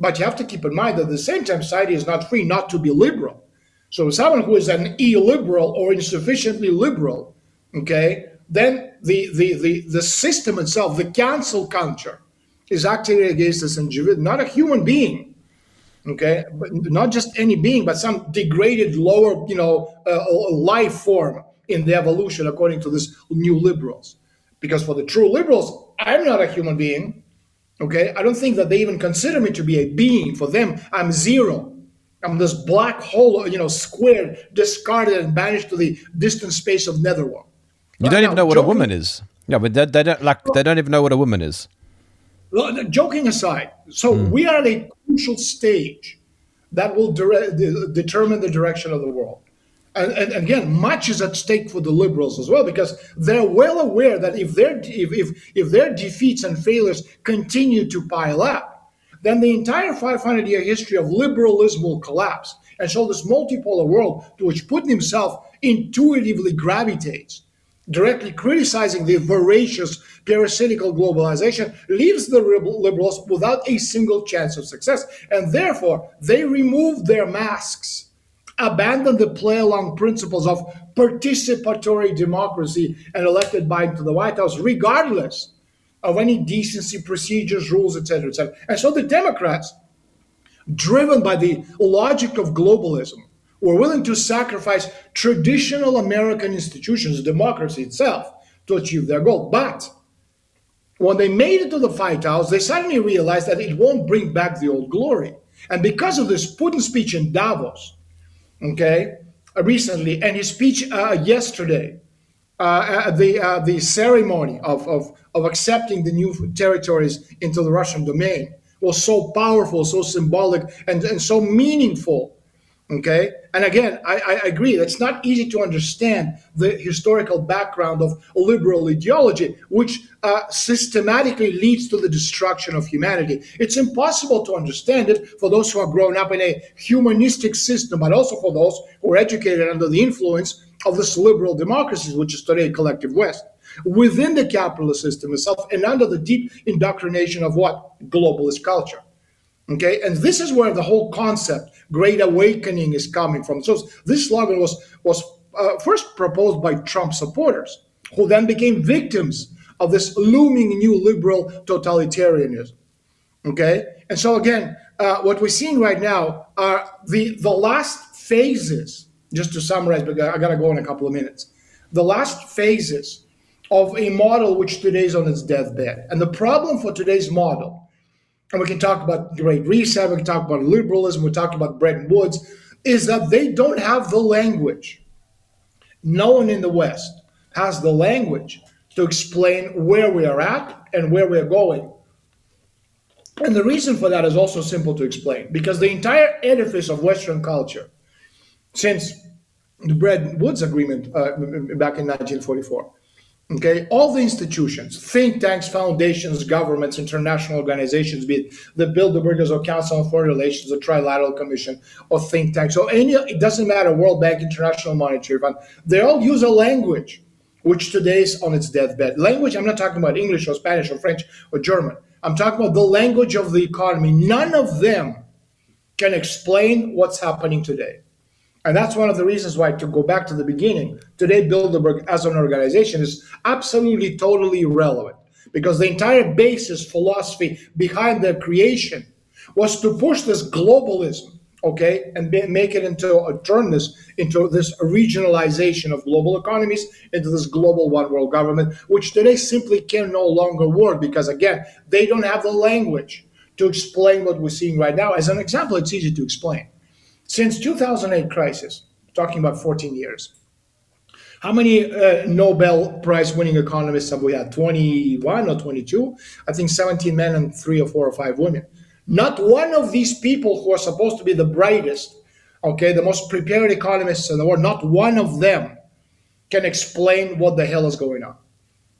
But you have to keep in mind that at the same time, society is not free not to be liberal. So, someone who is an illiberal or insufficiently liberal, okay, then the, the, the, the system itself, the cancel culture, is acting against this individual, not a human being, okay, but not just any being, but some degraded lower, you know, uh, life form in the evolution according to these new liberals. Because for the true liberals, I'm not a human being. Okay. I don't think that they even consider me to be a being. For them, I'm zero. I'm this black hole, you know, square, discarded and banished to the distant space of netherworld. You don't even know what joking, a woman is. Yeah, but they, they don't like they don't even know what a woman is. Joking aside, so mm. we are at a crucial stage that will dire- determine the direction of the world. And, and, again, much is at stake for the liberals as well, because they're well aware that if their if, if, if their defeats and failures continue to pile up, then the entire 500 year history of liberalism will collapse. And so, this multipolar world to which Putin himself intuitively gravitates, directly criticizing the voracious parasitical globalization, leaves the liberals without a single chance of success. And therefore, they remove their masks abandon the play along principles of participatory democracy and elected Biden to the White House, regardless of any decency procedures, rules, etc., etc. And so the Democrats, driven by the logic of globalism, were willing to sacrifice traditional American institutions, democracy itself, to achieve their goal. But when they made it to the White House, they suddenly realized that it won't bring back the old glory. And because of this Putin speech in Davos, okay, recently, and his speech uh, yesterday, uh, the uh, the ceremony of, of of accepting the new territories into the Russian domain was so powerful, so symbolic, and, and so meaningful Okay. And again, I, I, agree. It's not easy to understand the historical background of liberal ideology, which uh, systematically leads to the destruction of humanity. It's impossible to understand it for those who are grown up in a humanistic system, but also for those who are educated under the influence of this liberal democracies, which is today collective West, within the capitalist system itself, and under the deep indoctrination of what? Globalist culture. Okay, and this is where the whole concept, Great Awakening, is coming from. So this slogan was was uh, first proposed by Trump supporters, who then became victims of this looming new liberal totalitarianism. Okay, and so again, uh, what we're seeing right now are the the last phases. Just to summarize, because I gotta go in a couple of minutes. The last phases of a model which today is on its deathbed, and the problem for today's model and we can talk about Great Reset, we can talk about liberalism, we talk about Bretton Woods, is that they don't have the language. No one in the West has the language to explain where we are at and where we are going. And the reason for that is also simple to explain because the entire edifice of Western culture, since the Bretton Woods Agreement uh, back in 1944, Okay, all the institutions, think tanks, foundations, governments, international organizations, be it the Bilderbergers or Council on Foreign Relations, the Trilateral Commission, or think tanks, so any, it doesn't matter, World Bank, International Monetary Fund, they all use a language which today is on its deathbed. Language, I'm not talking about English or Spanish or French or German. I'm talking about the language of the economy. None of them can explain what's happening today. And that's one of the reasons why, to go back to the beginning, today Bilderberg as an organization is absolutely totally irrelevant because the entire basis philosophy behind their creation was to push this globalism, okay, and be, make it into a turn this into this regionalization of global economies into this global one world government, which today simply can no longer work because again, they don't have the language to explain what we're seeing right now. As an example, it's easy to explain since 2008 crisis, talking about 14 years, how many uh, Nobel Prize winning economists have we had? 21 or 22? I think 17 men and three or four or five women. Not one of these people who are supposed to be the brightest, okay, the most prepared economists in the world, not one of them can explain what the hell is going on.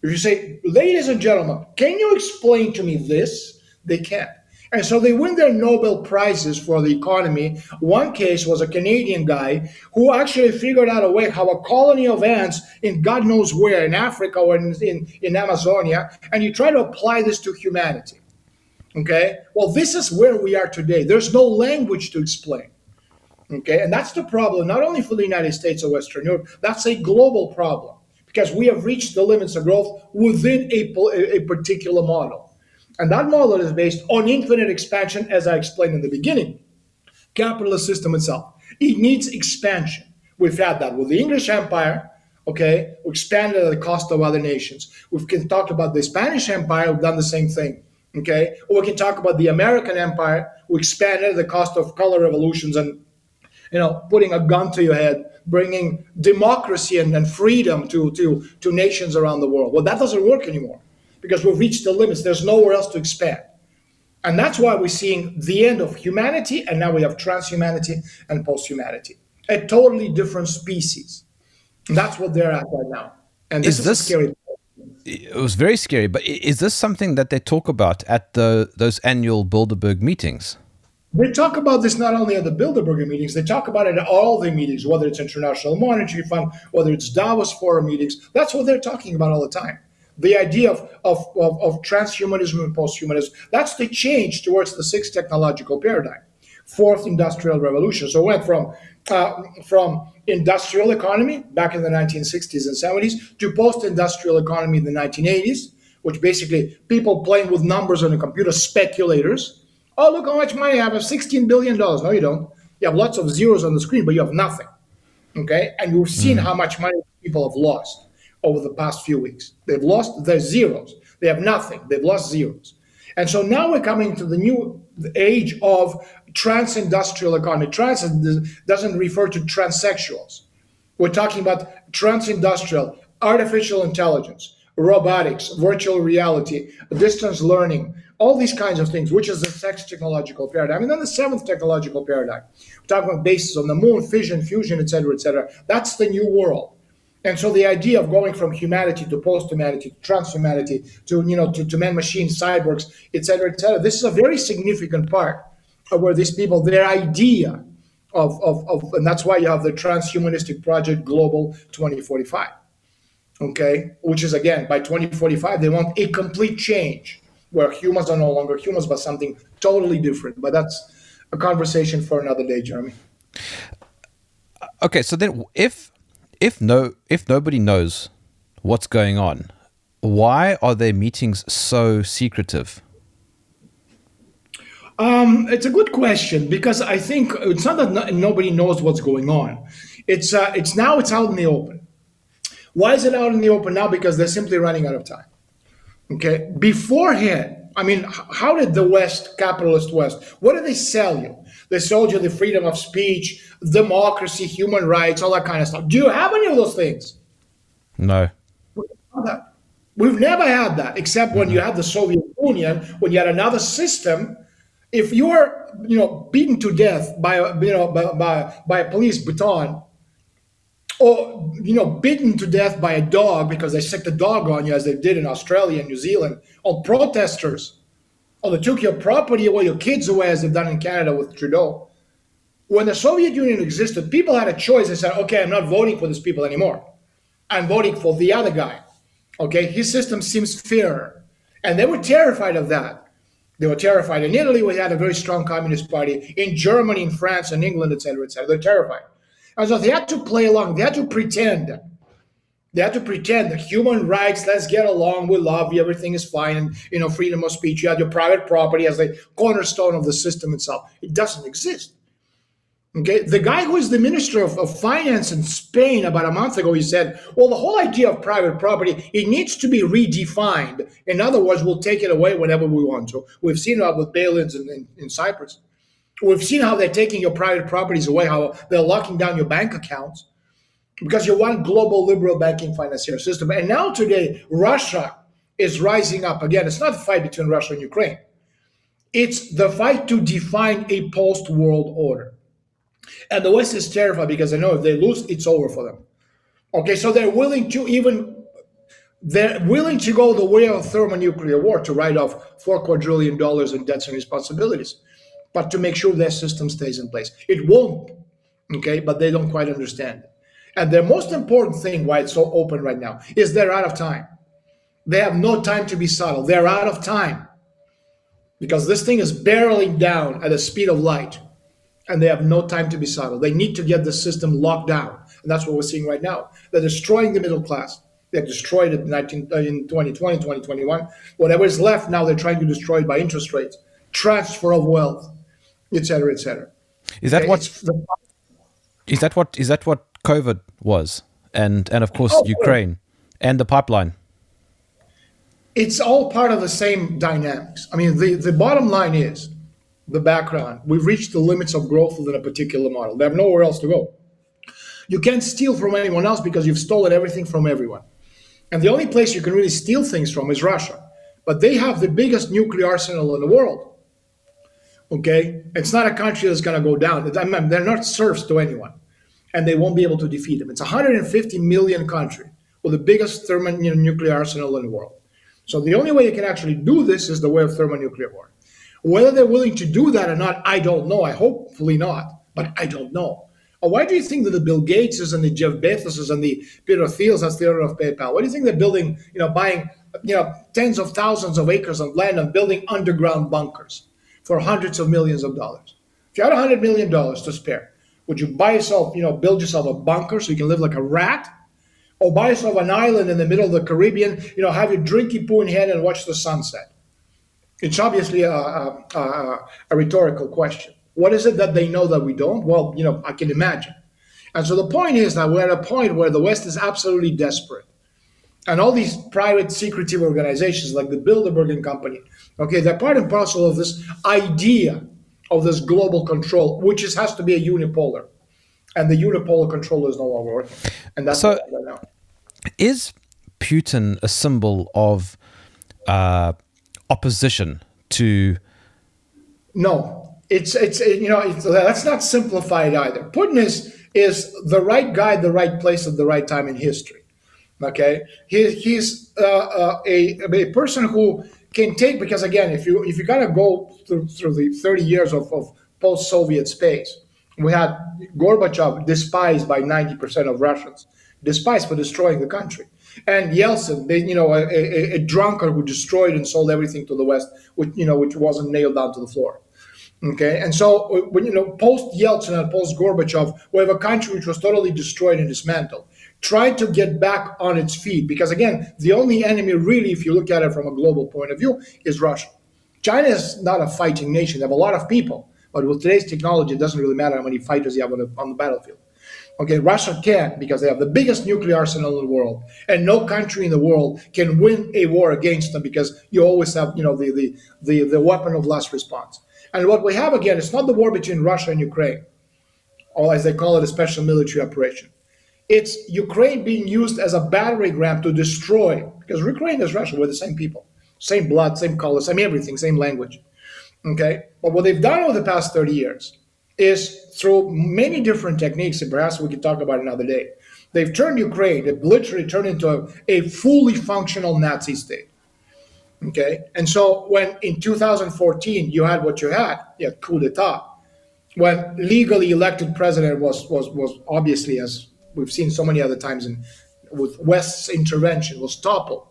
If you say, ladies and gentlemen, can you explain to me this? They can't. And so they win their Nobel Prizes for the economy. One case was a Canadian guy who actually figured out a way how a colony of ants in God knows where, in Africa or in, in, in Amazonia, and you try to apply this to humanity. Okay? Well, this is where we are today. There's no language to explain. Okay? And that's the problem, not only for the United States or Western Europe, that's a global problem because we have reached the limits of growth within a, a particular model. And that model is based on infinite expansion, as I explained in the beginning. Capitalist system itself. It needs expansion. We've had that with the English Empire, Okay, we expanded at the cost of other nations. We can talk about the Spanish Empire. We've done the same thing. Okay, or we can talk about the American Empire. We expanded at the cost of color revolutions and you know putting a gun to your head, bringing democracy and, and freedom to to to nations around the world. Well, that doesn't work anymore because we've reached the limits. There's nowhere else to expand. And that's why we're seeing the end of humanity, and now we have transhumanity and posthumanity, a totally different species. That's what they're at right now. And this is, Is this- scary. It was very scary. But is this something that they talk about at the those annual Bilderberg meetings? They talk about this not only at the Bilderberger meetings, they talk about it at all the meetings, whether it's International Monetary Fund, whether it's Davos Forum meetings. That's what they're talking about all the time. The idea of, of, of, of transhumanism and posthumanism, that's the change towards the sixth technological paradigm, fourth industrial revolution. So it went from, uh, from industrial economy back in the 1960s and 70s to post-industrial economy in the 1980s, which basically people playing with numbers on a computer, speculators, Oh, look how much money I have. I have $16 billion. No, you don't. You have lots of zeros on the screen, but you have nothing. Okay? And you've seen how much money people have lost over the past few weeks. They've lost their zeros. They have nothing. They've lost zeros. And so now we're coming to the new age of trans-industrial economy. Trans doesn't refer to transsexuals. We're talking about trans-industrial, artificial intelligence, robotics, virtual reality, distance learning, all these kinds of things, which is the sixth technological paradigm. And then the seventh technological paradigm. We're talking about bases on the moon, fission, fusion, et cetera, et cetera. That's the new world. And so the idea of going from humanity to post-humanity, to transhumanity, to you know, to, to man-machine cyborgs, et cetera, et cetera. This is a very significant part of where these people, their idea of, of, of and that's why you have the Transhumanistic Project Global 2045 okay which is again by 2045 they want a complete change where humans are no longer humans but something totally different but that's a conversation for another day jeremy Okay, so then if if no if nobody knows what's going on, why are their meetings so secretive? um, it's a good question because i think it's not that no, nobody knows what's going on. It's uh, it's now it's out in the open. Why is it out in the open now? Because they're simply running out of time. Okay? Beforehand i mean how did the west capitalist west what did they sell you they sold you the freedom of speech democracy human rights all that kind of stuff do you have any of those things No. We've never had that, except when you mm-hmm. had the Soviet Union, when you had another system. If you were, you know, beaten to death by, a, you know, by, by, by a police baton, or you know, beaten to death by a dog because they sicked a dog on you, as they did in Australia and New Zealand, on protesters, or they took your property away, your kids away, as they've done in Canada with Trudeau. When the Soviet Union existed, people had a choice. They said, "Okay, I'm not voting for these people anymore. I'm voting for the other guy." Okay, his system seems fairer. And they were terrified of that. They were terrified. In Italy, we had a very strong communist party. In Germany, in France, and England, et cetera, et cetera. They're terrified. And so they had to play along. They had to pretend. They had to pretend that human rights, let's get along, we love you, everything is fine, and you know, freedom of speech. You have your private property as the cornerstone of the system itself. It doesn't exist. Okay, the guy who is the minister of, of finance in Spain about a month ago, he said, "Well, the whole idea of private property it needs to be redefined. In other words, we'll take it away whenever we want to. We've seen that with bail-ins in, in, in Cyprus. We've seen how they're taking your private properties away, how they're locking down your bank accounts because you want global liberal banking financier system. And now today, Russia is rising up again. It's not a fight between Russia and Ukraine. It's the fight to define a post-world order." And the West is terrified because they know if they lose, it's over for them. Okay, so they're willing to even they're willing to go the way of thermonuclear war to write off four quadrillion dollars in debts and responsibilities, but to make sure their system stays in place. It won't, okay, but they don't quite understand. And the most important thing why it's so open right now is they're out of time. They have no time to be subtle. They're out of time because this thing is barreling down at the speed of light and they have no time to be subtle. They need to get the system locked down. And that's what we're seeing right now. They're destroying the middle class. They've destroyed it in, 19, uh, in 2020, 2021. Whatever is left now, they're trying to destroy it by interest rates, transfer of wealth, et cetera, et cetera. Is that what the- is that what is that what COVID was? and and of course Oh, Ukraine and the pipeline. it's all part of the same dynamics. I mean, the, the bottom line is the background. We've reached the limits of growth within a particular model. They have nowhere else to go. You can't steal from anyone else because you've stolen everything from everyone. And the only place you can really steal things from is Russia. But they have the biggest nuclear arsenal in the world. Okay? It's not a country that's going to go down. I mean, they're not serfs to anyone. And they won't be able to defeat them. It's a 150 million country with the biggest thermonuclear arsenal in the world. So the only way you can actually do this is the way of thermonuclear war. Whether they're willing to do that or not, I don't know. I hopefully not, but I don't know. Uh, why do you think that the Bill Gateses and the Jeff Bezoses and the Peter Thiels, that's the owner of PayPal, why do you think they're building, you know, buying, you know, tens of thousands of acres of land and building underground bunkers for hundreds of millions of dollars? If you had hundred million dollars to spare, would you buy yourself, you know, build yourself a bunker so you can live like a rat? Or buy yourself an island in the middle of the Caribbean, you know, have your drinky poo in hand and watch the sunset? It's obviously a, a, a, a rhetorical question. What is it that they know that we don't? Well, you know, I can imagine. And so the point is that we're at a point where the West is absolutely desperate. And all these private secretive organizations like the Bilderberg and Company, okay, they're part and parcel of this idea of this global control, which is, has to be a unipolar. And the unipolar control is no longer working. And that's So- what right now. Is Putin a symbol of uh, opposition to? No, it's it's you know it's, that's not simplified either. Putin is is the right guy, the right place at the right time in history. Okay, he, he's uh, uh, a a person who can take because again, if you if you kind of go through, through the thirty years of, of post-Soviet space, we had Gorbachev despised by ninety percent of Russians, despised for destroying the country. And Yeltsin, they, you know, a, a, a drunkard who destroyed and sold everything to the West, which you know, which wasn't nailed down to the floor. Okay, and so when you know post Yeltsin and post Gorbachev, we have a country which was totally destroyed and dismantled. Tried to get back on its feet because again, the only enemy really, if you look at it from a global point of view, is Russia. China is not a fighting nation; they have a lot of people, but with today's technology, it doesn't really matter how many fighters you have on the, on the battlefield. Okay, Russia can't because they have the biggest nuclear arsenal in the world, and no country in the world can win a war against them because you always have, you know, the the the, the weapon of last response. And what we have again is not the war between Russia and Ukraine, or as they call it, a special military operation. It's Ukraine being used as a battering ram to destroy, because Ukraine is Russia, we're the same people, same blood, same color, same everything, same language. Okay, but what they've done over the past 30 years is through many different techniques, and perhaps we could talk about another day. They've turned Ukraine, they've literally turned into a, a fully functional Nazi state. Okay, and so when in 2014 you had what you had, you had coup d'état, when legally elected president was was was obviously, as we've seen so many other times, in with West's intervention, was toppled.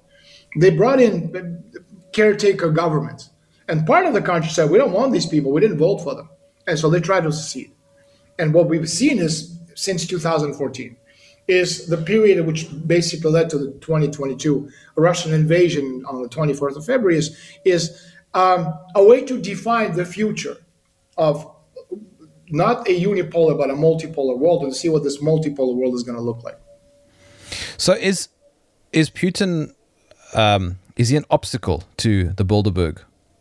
They brought in caretaker governments, and part of the country said, "We don't want these people. We didn't vote for them," and so they tried to secede. And what we've seen is since 2014 is the period which basically led to the 2022 Russian invasion on the 24th of February is, is um, a way to define the future of not a unipolar but a multipolar world and see what this multipolar world is going to look like. So is is Putin um, is he an obstacle to the Bilderberg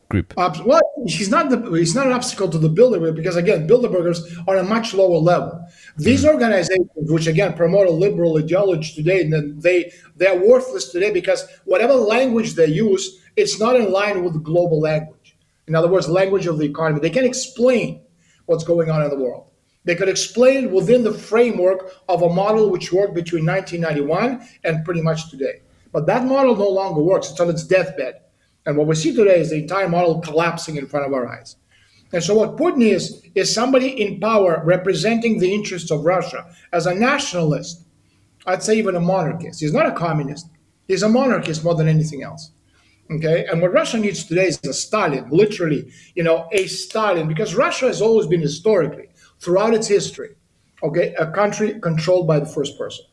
group? Uh, well, he's not the he's not an obstacle to the Bilderberg because again, Bilderbergers are on a much lower level. These organizations, which again promote a liberal ideology today, and then they they are worthless today because whatever language they use, it's not in line with global language. In other words, language of the economy. They can explain what's going on in the world. They could explain it within the framework of a model which worked between 1991 and pretty much today. But that model no longer works. It's on its deathbed. And what we see today is the entire model collapsing in front of our eyes. And so what Putin is, is somebody in power representing the interests of Russia as a nationalist. I'd say even a monarchist. He's not a communist. He's a monarchist more than anything else. Okay. And what Russia needs today is a Stalin, literally, you know, a Stalin, because Russia has always been historically, throughout its history, okay, a country controlled by the first person.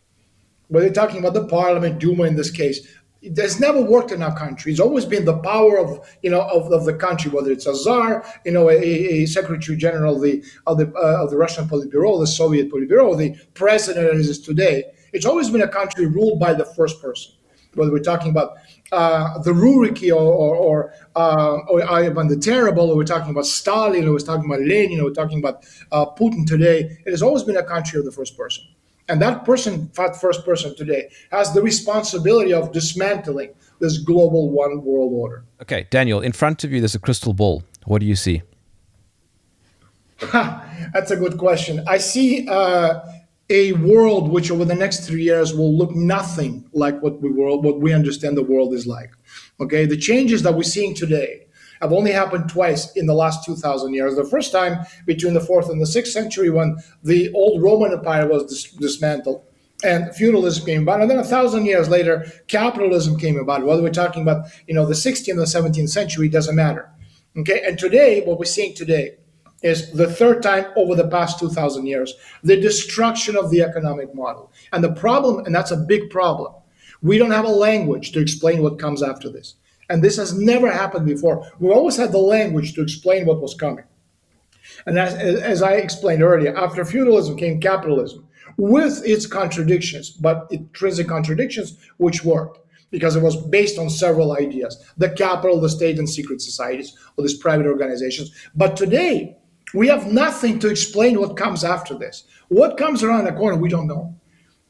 Whether you're talking about the parliament, Duma in this case, it has never worked in our country. It's always been the power of you know of, of the country, whether it's a czar, you know, a, a secretary general of the of the uh, of the Russian Politburo, the Soviet Politburo, the president as is today. It's always been a country ruled by the first person. Whether we're talking about uh, the Ruriki or, or, or, uh, or Ivan the Terrible, or we're talking about Stalin, or we're talking about Lenin, or we're talking about uh, Putin today, it has always been a country of the first person. And that person, that first person today, has the responsibility of dismantling this global one world order. Okay, Daniel, in front of you, there's a crystal ball. What do you see? That's a good question. I see uh, a world which, over the next three years, will look nothing like what we world, what we understand the world is like. Okay, the changes that we're seeing today have only happened twice in the last 2,000 years. The first time between the fourth and the sixth century, when the old Roman Empire was dis- dismantled and feudalism came about, and then a thousand years later, capitalism came about. Whether we're talking about you know the 16th and the 17th century doesn't matter. Okay, and today, what we're seeing today is the third time over the past 2,000 years the destruction of the economic model. And the problem, and that's a big problem, we don't have a language to explain what comes after this. And this has never happened before. We always had the language to explain what was coming. And as, as I explained earlier, after feudalism came capitalism with its contradictions, but intrinsic contradictions, which worked because it was based on several ideas the capital, the state, and secret societies, or these private organizations. But today, we have nothing to explain what comes after this. What comes around the corner, we don't know.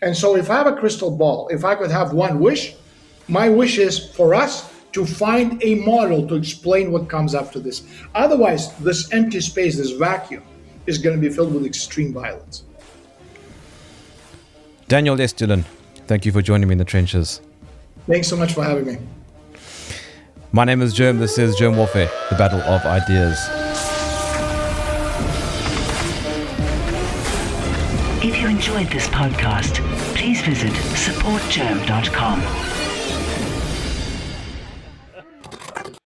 And so, if I have a crystal ball, if I could have one wish, my wish is for us to find a model to explain what comes after this. Otherwise, this empty space, this vacuum, is going to be filled with extreme violence. Daniel Estulin, thank you for joining me in the trenches. Thanks so much for having me. My name is Jerm. This is Jerm Warfare, the battle of ideas. Enjoyed this podcast, please visit supportjerm.com